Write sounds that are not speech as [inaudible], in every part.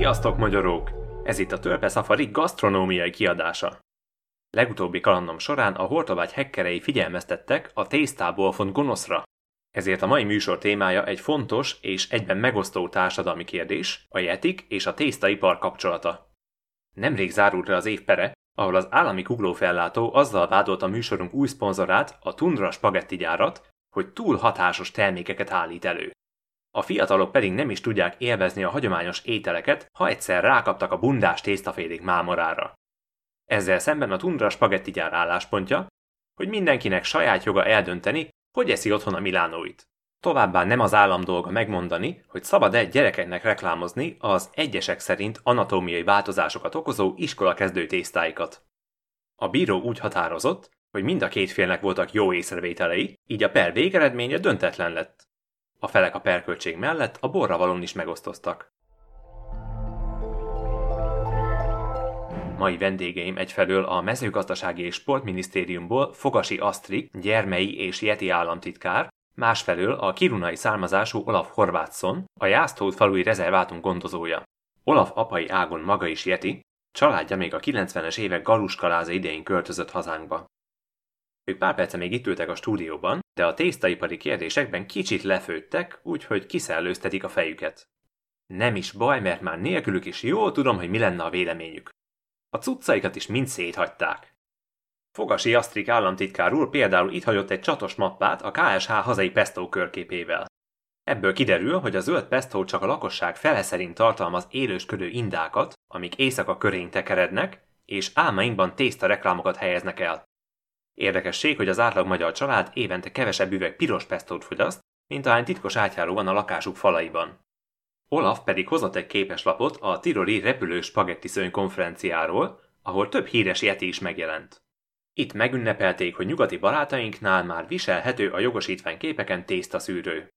Sziasztok, magyarók! Ez itt a Törpe Safari gasztronómiai kiadása. Legutóbbi kalandom során a Hortobágy hekkerei figyelmeztettek a tésztából font gonoszra. Ezért a mai műsor témája egy fontos és egyben megosztó társadalmi kérdés, a jetik és a tésztaipar kapcsolata. Nemrég zárult le az év pere, ahol az állami kuglófellátó azzal a műsorunk új szponzorát, a Tundra spagetti gyárat, hogy túl hatásos termékeket állít elő. A fiatalok pedig nem is tudják élvezni a hagyományos ételeket, ha egyszer rákaptak a bundás tésztafélék mámorára. Ezzel szemben a Tundra spagetti gyár álláspontja, hogy mindenkinek saját joga eldönteni, hogy eszi otthon a milánóit. Továbbá nem az állam dolga megmondani, hogy szabad-e gyerekeknek reklámozni az egyesek szerint anatómiai változásokat okozó iskola kezdő tésztáikat. A bíró úgy határozott, hogy mind a két félnek voltak jó észrevételei, így a per végeredménye döntetlen lett. A felek a perköltség mellett a borravalon is megosztoztak. Mai vendégeim egyfelől a mezőgazdasági és sportminisztériumból Fogasi Asztrik, gyermei és jeti államtitkár, másfelől a kirunai származású Olaf Horvátszon, a Jásztót falui rezervátum gondozója. Olaf apai ágon maga is jeti, családja még a 90-es évek galuskaláza idején költözött hazánkba. Ők pár perce még itt ültek a stúdióban, de a tésztaipari kérdésekben kicsit lefőttek, úgyhogy kiszellőztetik a fejüket. Nem is baj, mert már nélkülük is jól tudom, hogy mi lenne a véleményük. A cuccaikat is mind széthagyták. Fogasi Asztrik államtitkár úr például itt hagyott egy csatos mappát a KSH hazai pesto körképével. Ebből kiderül, hogy a zöld pesto csak a lakosság fele szerint tartalmaz élősködő indákat, amik éjszaka körén tekerednek, és álmainkban tészta reklámokat helyeznek el. Érdekesség, hogy az átlag magyar család évente kevesebb üveg piros pestót fogyaszt, mint ahány titkos átjáró van a lakásuk falaiban. Olaf pedig hozott egy képeslapot a Tiroli repülő spagetti szőny konferenciáról, ahol több híres jeti is megjelent. Itt megünnepelték, hogy nyugati barátainknál már viselhető a jogosítvány képeken tésztaszűrő.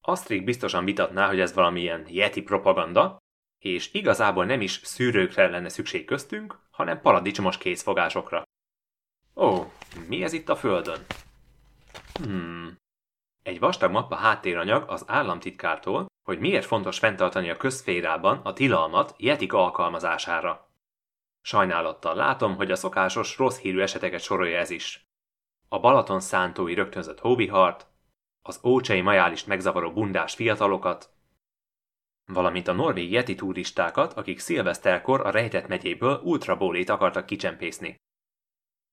Astrid biztosan vitatná, hogy ez valamilyen yeti propaganda, és igazából nem is szűrőkre lenne szükség köztünk, hanem paradicsomos készfogásokra. Ó, mi ez itt a földön? Hmm. Egy vastag mappa háttéranyag az államtitkártól, hogy miért fontos fenntartani a közférában a tilalmat jetik alkalmazására. Sajnálattal látom, hogy a szokásos rossz hírű eseteket sorolja ez is. A Balaton szántói rögtönzött hóvihart, az ócsei majálist megzavaró bundás fiatalokat, valamint a norvég yeti turistákat, akik szilveszterkor a rejtett megyéből ultrabólét akartak kicsempészni.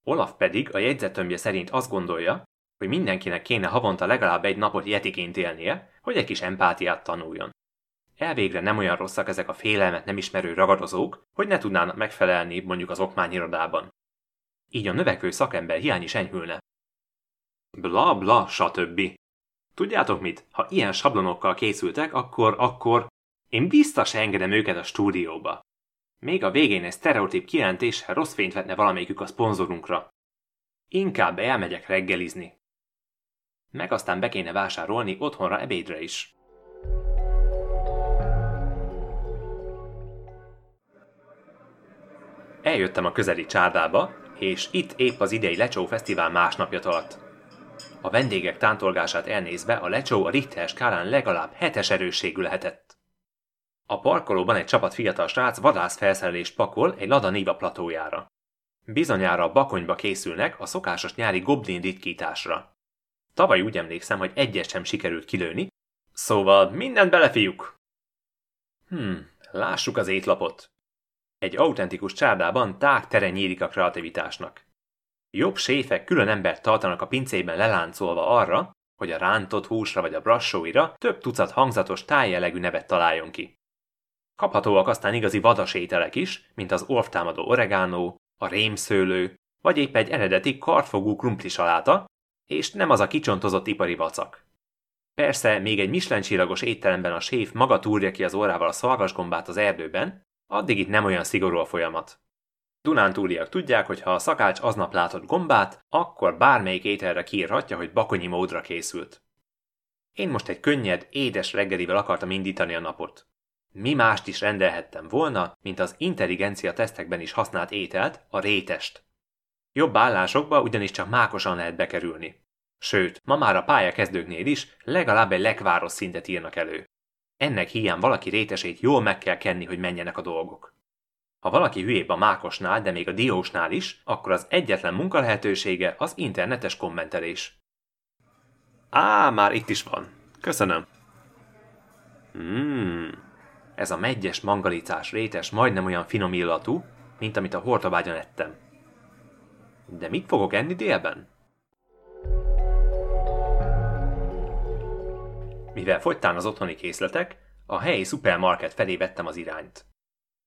Olaf pedig a jegyzetömbje szerint azt gondolja, hogy mindenkinek kéne havonta legalább egy napot yetiként élnie, hogy egy kis empátiát tanuljon. Elvégre nem olyan rosszak ezek a félelmet nem ismerő ragadozók, hogy ne tudnának megfelelni mondjuk az okmányirodában. Így a növekvő szakember hiány is enyhülne. Bla bla, stb. Tudjátok mit? Ha ilyen sablonokkal készültek, akkor, akkor én biztos engedem őket a stúdióba. Még a végén egy sztereotíp kijelentés rossz fényt vetne valamelyikük a szponzorunkra. Inkább elmegyek reggelizni. Meg aztán be kéne vásárolni otthonra ebédre is. Eljöttem a közeli csárdába, és itt épp az idei Lecsó Fesztivál másnapja tart. A vendégek tántolgását elnézve a Lecsó a Richter skálán legalább hetes erősségű lehetett. A parkolóban egy csapat fiatal srác vadász felszerelést pakol egy Lada Niva platójára. Bizonyára a bakonyba készülnek a szokásos nyári goblin ritkításra. Tavaly úgy emlékszem, hogy egyet sem sikerült kilőni, szóval mindent bele, fiúk! Hmm, lássuk az étlapot. Egy autentikus csárdában tág tere nyílik a kreativitásnak. Jobb séfek külön embert tartanak a pincében leláncolva arra, hogy a rántott húsra vagy a brassóira több tucat hangzatos tájjellegű nevet találjon ki. Kaphatóak aztán igazi vadas ételek is, mint az orvtámadó oregánó, a rémszőlő, vagy épp egy eredeti kartfogú saláta, és nem az a kicsontozott ipari vacak. Persze, még egy Michelin csillagos étteremben a séf maga túrja ki az órával a szarvasgombát az erdőben, addig itt nem olyan szigorú a folyamat. Dunántúliak tudják, hogy ha a szakács aznap látott gombát, akkor bármelyik ételre kiírhatja, hogy bakonyi módra készült. Én most egy könnyed, édes reggelivel akartam indítani a napot. Mi mást is rendelhettem volna, mint az intelligencia tesztekben is használt ételt, a rétest. Jobb állásokba ugyanis csak mákosan lehet bekerülni. Sőt, ma már a pályakezdőknél is legalább egy lekváros szintet írnak elő. Ennek hiány valaki rétesét jól meg kell kenni, hogy menjenek a dolgok. Ha valaki hülyébb a mákosnál, de még a diósnál is, akkor az egyetlen munkalehetősége az internetes kommentelés. Á, már itt is van. Köszönöm. Hmm, ez a megyes mangalicás rétes majdnem olyan finom illatú, mint amit a hortobágyon ettem. De mit fogok enni délben? Mivel fogytán az otthoni készletek, a helyi szupermarket felé vettem az irányt.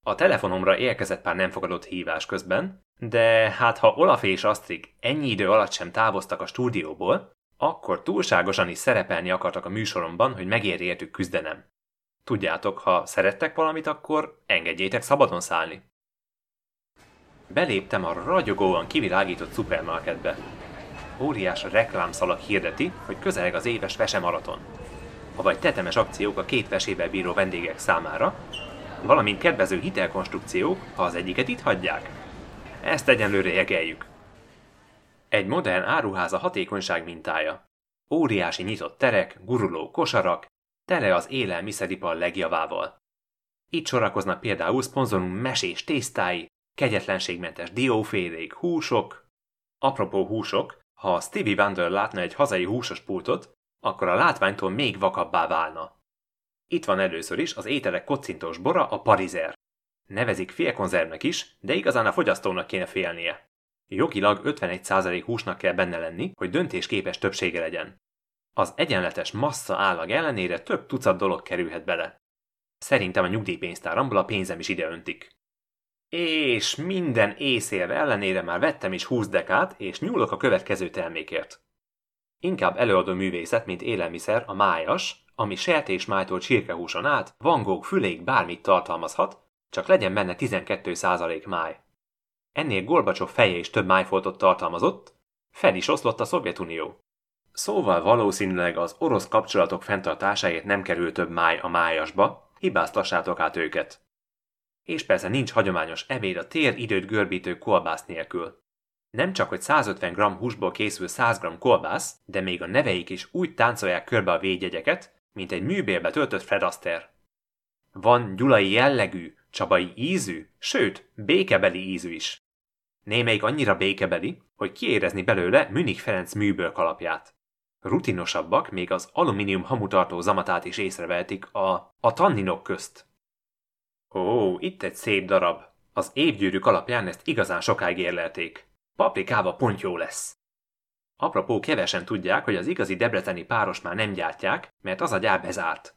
A telefonomra érkezett pár nem fogadott hívás közben, de hát ha Olaf és Astrid ennyi idő alatt sem távoztak a stúdióból, akkor túlságosan is szerepelni akartak a műsoromban, hogy megérjétük küzdenem. Tudjátok, ha szerettek valamit, akkor engedjétek szabadon szállni. Beléptem a ragyogóan kivilágított szupermarketbe. Óriás reklámszalag hirdeti, hogy közeleg az éves vesemaraton. Avagy tetemes akciók a két vesével bíró vendégek számára, valamint kedvező hitelkonstrukciók, ha az egyiket itt hagyják. Ezt egyenlőre jegeljük. Egy modern a hatékonyság mintája. Óriási nyitott terek, guruló kosarak, tele az élelmiszeripar legjavával. Itt sorakoznak például szponzorunk mesés tésztái, kegyetlenségmentes diófélék, húsok. Apropó húsok, ha Stevie Wonder látna egy hazai húsos pultot, akkor a látványtól még vakabbá válna. Itt van először is az ételek kocintós bora, a parizer. Nevezik félkonzervnek is, de igazán a fogyasztónak kéne félnie. Jogilag 51% húsnak kell benne lenni, hogy döntésképes többsége legyen. Az egyenletes massza állag ellenére több tucat dolog kerülhet bele. Szerintem a nyugdíjpénztáramból a pénzem is ide öntik. És minden észér ellenére már vettem is 20 dekát, és nyúlok a következő termékért. Inkább előadó művészet, mint élelmiszer a májas, ami sertésmájtól csirkehúson át, vangók fülék bármit tartalmazhat, csak legyen benne 12% máj. Ennél Gorbacsov feje is több májfoltot tartalmazott, fel is oszlott a Szovjetunió. Szóval valószínűleg az orosz kapcsolatok fenntartásáért nem kerül több máj a májasba, hibáztassátok át őket. És persze nincs hagyományos ebéd a tér időt görbítő kolbász nélkül. Nem csak, hogy 150 g húsból készül 100 g kolbász, de még a neveik is úgy táncolják körbe a védjegyeket, mint egy műbérbe töltött Fred Astaire. Van gyulai jellegű, csabai ízű, sőt, békebeli ízű is. Némelyik annyira békebeli, hogy kiérezni belőle Münich Ferenc műből kalapját. Rutinosabbak még az alumínium hamutartó zamatát is észrevehetik a, a tanninok közt. Ó, itt egy szép darab. Az évgyűrűk alapján ezt igazán sokáig érlelték. Paprikába pont jó lesz. Apropó kevesen tudják, hogy az igazi debreceni páros már nem gyártják, mert az a gyár bezárt.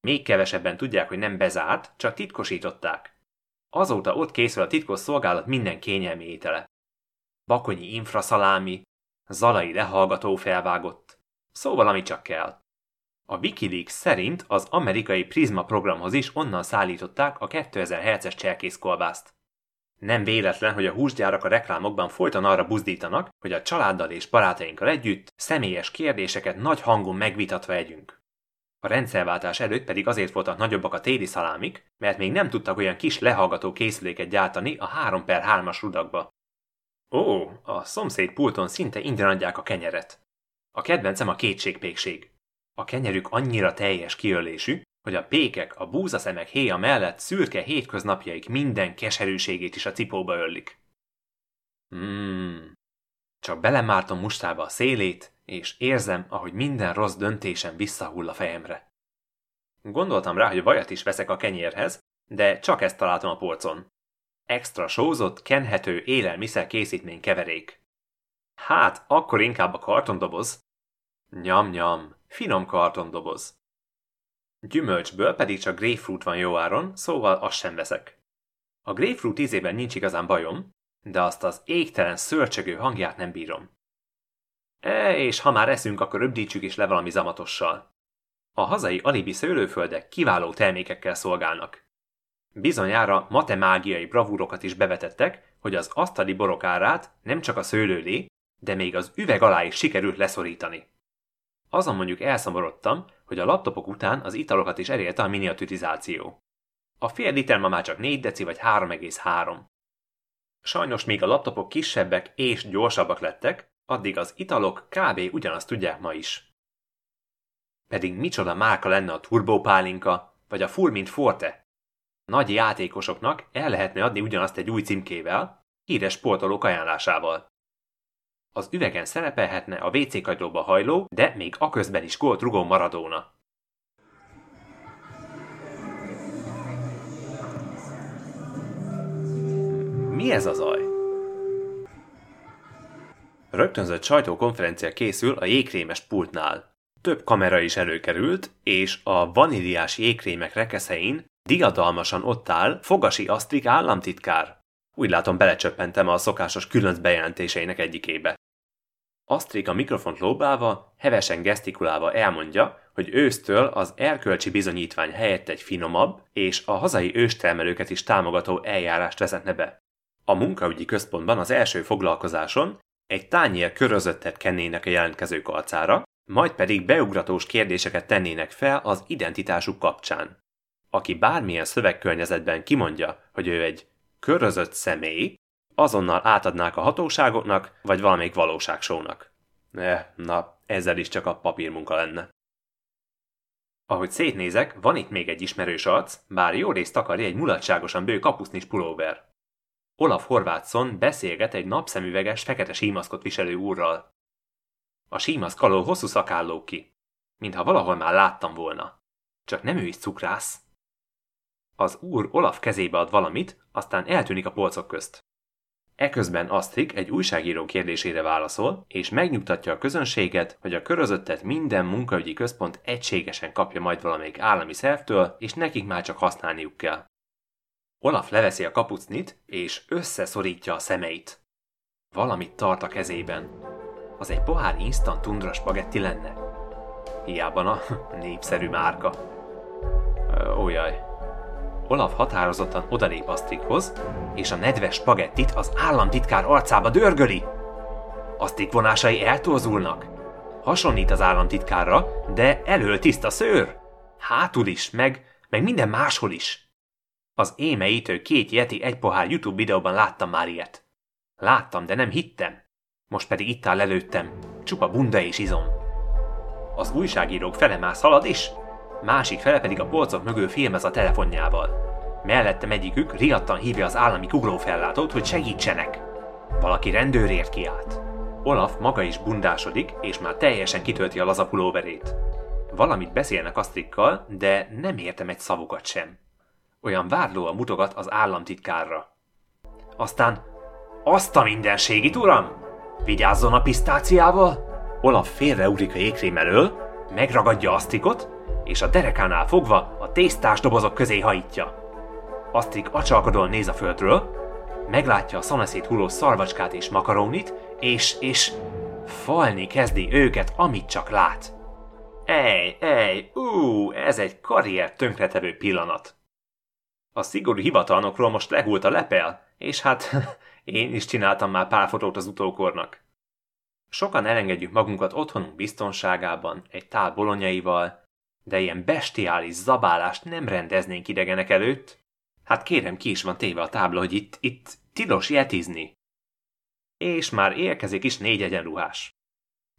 Még kevesebben tudják, hogy nem bezárt, csak titkosították. Azóta ott készül a titkos szolgálat minden kényelmi étele. Bakonyi infraszalámi, zalai lehallgató felvágott. Szóval, ami csak kell. A Wikileaks szerint az amerikai Prisma programhoz is onnan szállították a 2000 Hz-es cserkészkolbászt. Nem véletlen, hogy a húsgyárak a reklámokban folyton arra buzdítanak, hogy a családdal és barátainkkal együtt személyes kérdéseket nagy hangon megvitatva együnk. A rendszerváltás előtt pedig azért voltak nagyobbak a téli szalámik, mert még nem tudtak olyan kis lehallgató készüléket gyártani a 3x3-as rudakba. Ó, a szomszéd pulton szinte ingyen adják a kenyeret. A kedvencem a kétségpékség. A kenyerük annyira teljes kiölésű, hogy a pékek, a búzaszemek héja mellett szürke hétköznapjaik minden keserűségét is a cipóba öllik. Hmm. Csak belemártom mustába a szélét, és érzem, ahogy minden rossz döntésem visszahull a fejemre. Gondoltam rá, hogy vajat is veszek a kenyérhez, de csak ezt találtam a polcon. Extra sózott, kenhető élelmiszer készítmény keverék. Hát, akkor inkább a kartondoboz. Nyam-nyam, finom kartondoboz. Gyümölcsből pedig csak grapefruit van jó áron, szóval azt sem veszek. A grapefruit ízében nincs igazán bajom, de azt az égtelen szörcsögő hangját nem bírom. E, és ha már eszünk, akkor röbdítsük is le valami zamatossal. A hazai alibi szőlőföldek kiváló termékekkel szolgálnak. Bizonyára matemágiai bravúrokat is bevetettek, hogy az asztali borok árát nem csak a szőlőlé, de még az üveg alá is sikerült leszorítani. Azon mondjuk elszomorodtam, hogy a laptopok után az italokat is elérte a miniaturizáció. A fél liter ma már csak 4 deci vagy 3,3. Sajnos még a laptopok kisebbek és gyorsabbak lettek, addig az italok kb. ugyanazt tudják ma is. Pedig micsoda márka lenne a turbópálinka, vagy a full mint forte. Nagy játékosoknak el lehetne adni ugyanazt egy új címkével, híres sportolók ajánlásával. Az üvegen szerepelhetne a WC kagylóba hajló, de még aközben is gólt rugó Maradona. Mi ez az zaj? Rögtönzött sajtókonferencia készül a jégkrémes pultnál. Több kamera is előkerült, és a vaníliás jégkrémek rekeszein diadalmasan ott áll Fogasi Asztrik államtitkár. Úgy látom belecsöppentem a szokásos különc bejelentéseinek egyikébe. Asztrik a mikrofont lóbálva, hevesen gesztikulálva elmondja, hogy ősztől az erkölcsi bizonyítvány helyett egy finomabb és a hazai őstermelőket is támogató eljárást vezetne be. A munkaügyi központban az első foglalkozáson egy tányér körözöttet kennének a jelentkezők arcára, majd pedig beugratós kérdéseket tennének fel az identitásuk kapcsán. Aki bármilyen szövegkörnyezetben kimondja, hogy ő egy körözött személy, azonnal átadnák a hatóságoknak, vagy valamelyik valóságsónak. Eh, na, ezzel is csak a papírmunka lenne. Ahogy szétnézek, van itt még egy ismerős arc, bár jó részt takarja egy mulatságosan bő kapusznis pulóver. Olaf Horváthson beszélget egy napszemüveges, fekete símaszkot viselő úrral. A símaszk alól hosszú szakállók ki, mintha valahol már láttam volna. Csak nem ő is cukrász. Az úr Olaf kezébe ad valamit, aztán eltűnik a polcok közt. Eközben Asztrik egy újságíró kérdésére válaszol, és megnyugtatja a közönséget, hogy a körözöttet minden munkaügyi központ egységesen kapja majd valamelyik állami szervtől, és nekik már csak használniuk kell. Olaf leveszi a kapucnit, és összeszorítja a szemeit. Valamit tart a kezében. Az egy pohár instant tundra spagetti lenne. Hiába a [laughs] népszerű márka. Ó jaj. Olaf határozottan odalép Asztrikhoz, és a nedves spagettit az államtitkár arcába dörgöli. Asztrik vonásai eltorzulnak. Hasonlít az államtitkárra, de elől tiszta szőr. Hátul is, meg, meg minden máshol is. Az émeítő két Yeti egy pohár YouTube videóban láttam már ilyet. Láttam, de nem hittem. Most pedig itt áll előttem. Csupa bunda és izom. Az újságírók felemász halad is, másik fele pedig a polcok mögül filmez a telefonjával. Mellettem egyikük riadtan hívja az állami ugrófellátót, hogy segítsenek. Valaki rendőrért kiállt. Olaf maga is bundásodik, és már teljesen kitölti a lazapulóverét. Valamit beszélnek Asztrikkal, de nem értem egy szavukat sem. Olyan vádlóan mutogat az államtitkárra. Aztán, azt a mindenségit, uram! Vigyázzon a pisztáciával! Olaf félreugrik a jégkrém elől, megragadja Asztrikot, és a derekánál fogva a tésztás dobozok közé hajítja. Asztrik acsalkodóan néz a földről, meglátja a szanaszét hulló szarvacskát és makaronit, és, és falni kezdi őket, amit csak lát. Ej, ej, ú, ez egy karrier tönkretevő pillanat. A szigorú hivatalnokról most lehult a lepel, és hát [laughs] én is csináltam már pár fotót az utókornak. Sokan elengedjük magunkat otthonunk biztonságában, egy tál bolonyaival, de ilyen bestiális zabálást nem rendeznénk idegenek előtt. Hát kérem, ki is van téve a tábla, hogy itt, itt tilos jetizni. És már érkezik is négy egyenruhás.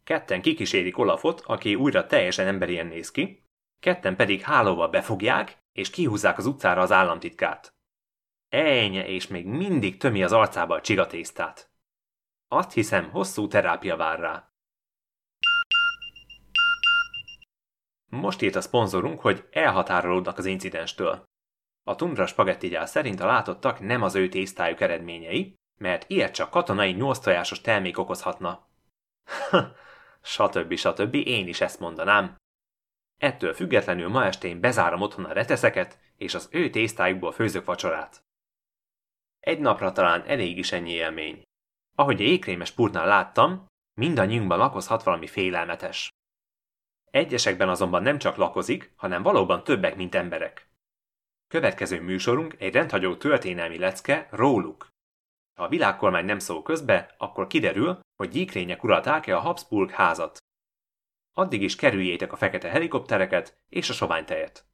Ketten kikísérik Olafot, aki újra teljesen emberien néz ki, ketten pedig hálóval befogják, és kihúzzák az utcára az államtitkát. Ejnye, és még mindig tömi az arcába a csigatésztát. Azt hiszem, hosszú terápia vár rá. Most írt a szponzorunk, hogy elhatárolódnak az incidenstől. A Tundra spagettigyár szerint a látottak nem az ő tésztájuk eredményei, mert ilyet csak katonai nyolc tojásos termék okozhatna. [laughs] stb. stb. én is ezt mondanám. Ettől függetlenül ma este én bezárom otthon a reteszeket, és az ő tésztájukból főzök vacsorát. Egy napra talán elég is ennyi élmény. Ahogy a jégkrémes pultnál láttam, mindannyiunkban lakozhat valami félelmetes. Egyesekben azonban nem csak lakozik, hanem valóban többek, mint emberek. Következő műsorunk egy rendhagyó történelmi lecke róluk. Ha a világkormány nem szól közbe, akkor kiderül, hogy gyíkrények uralták-e a Habsburg házat. Addig is kerüljétek a fekete helikoptereket és a soványtejet.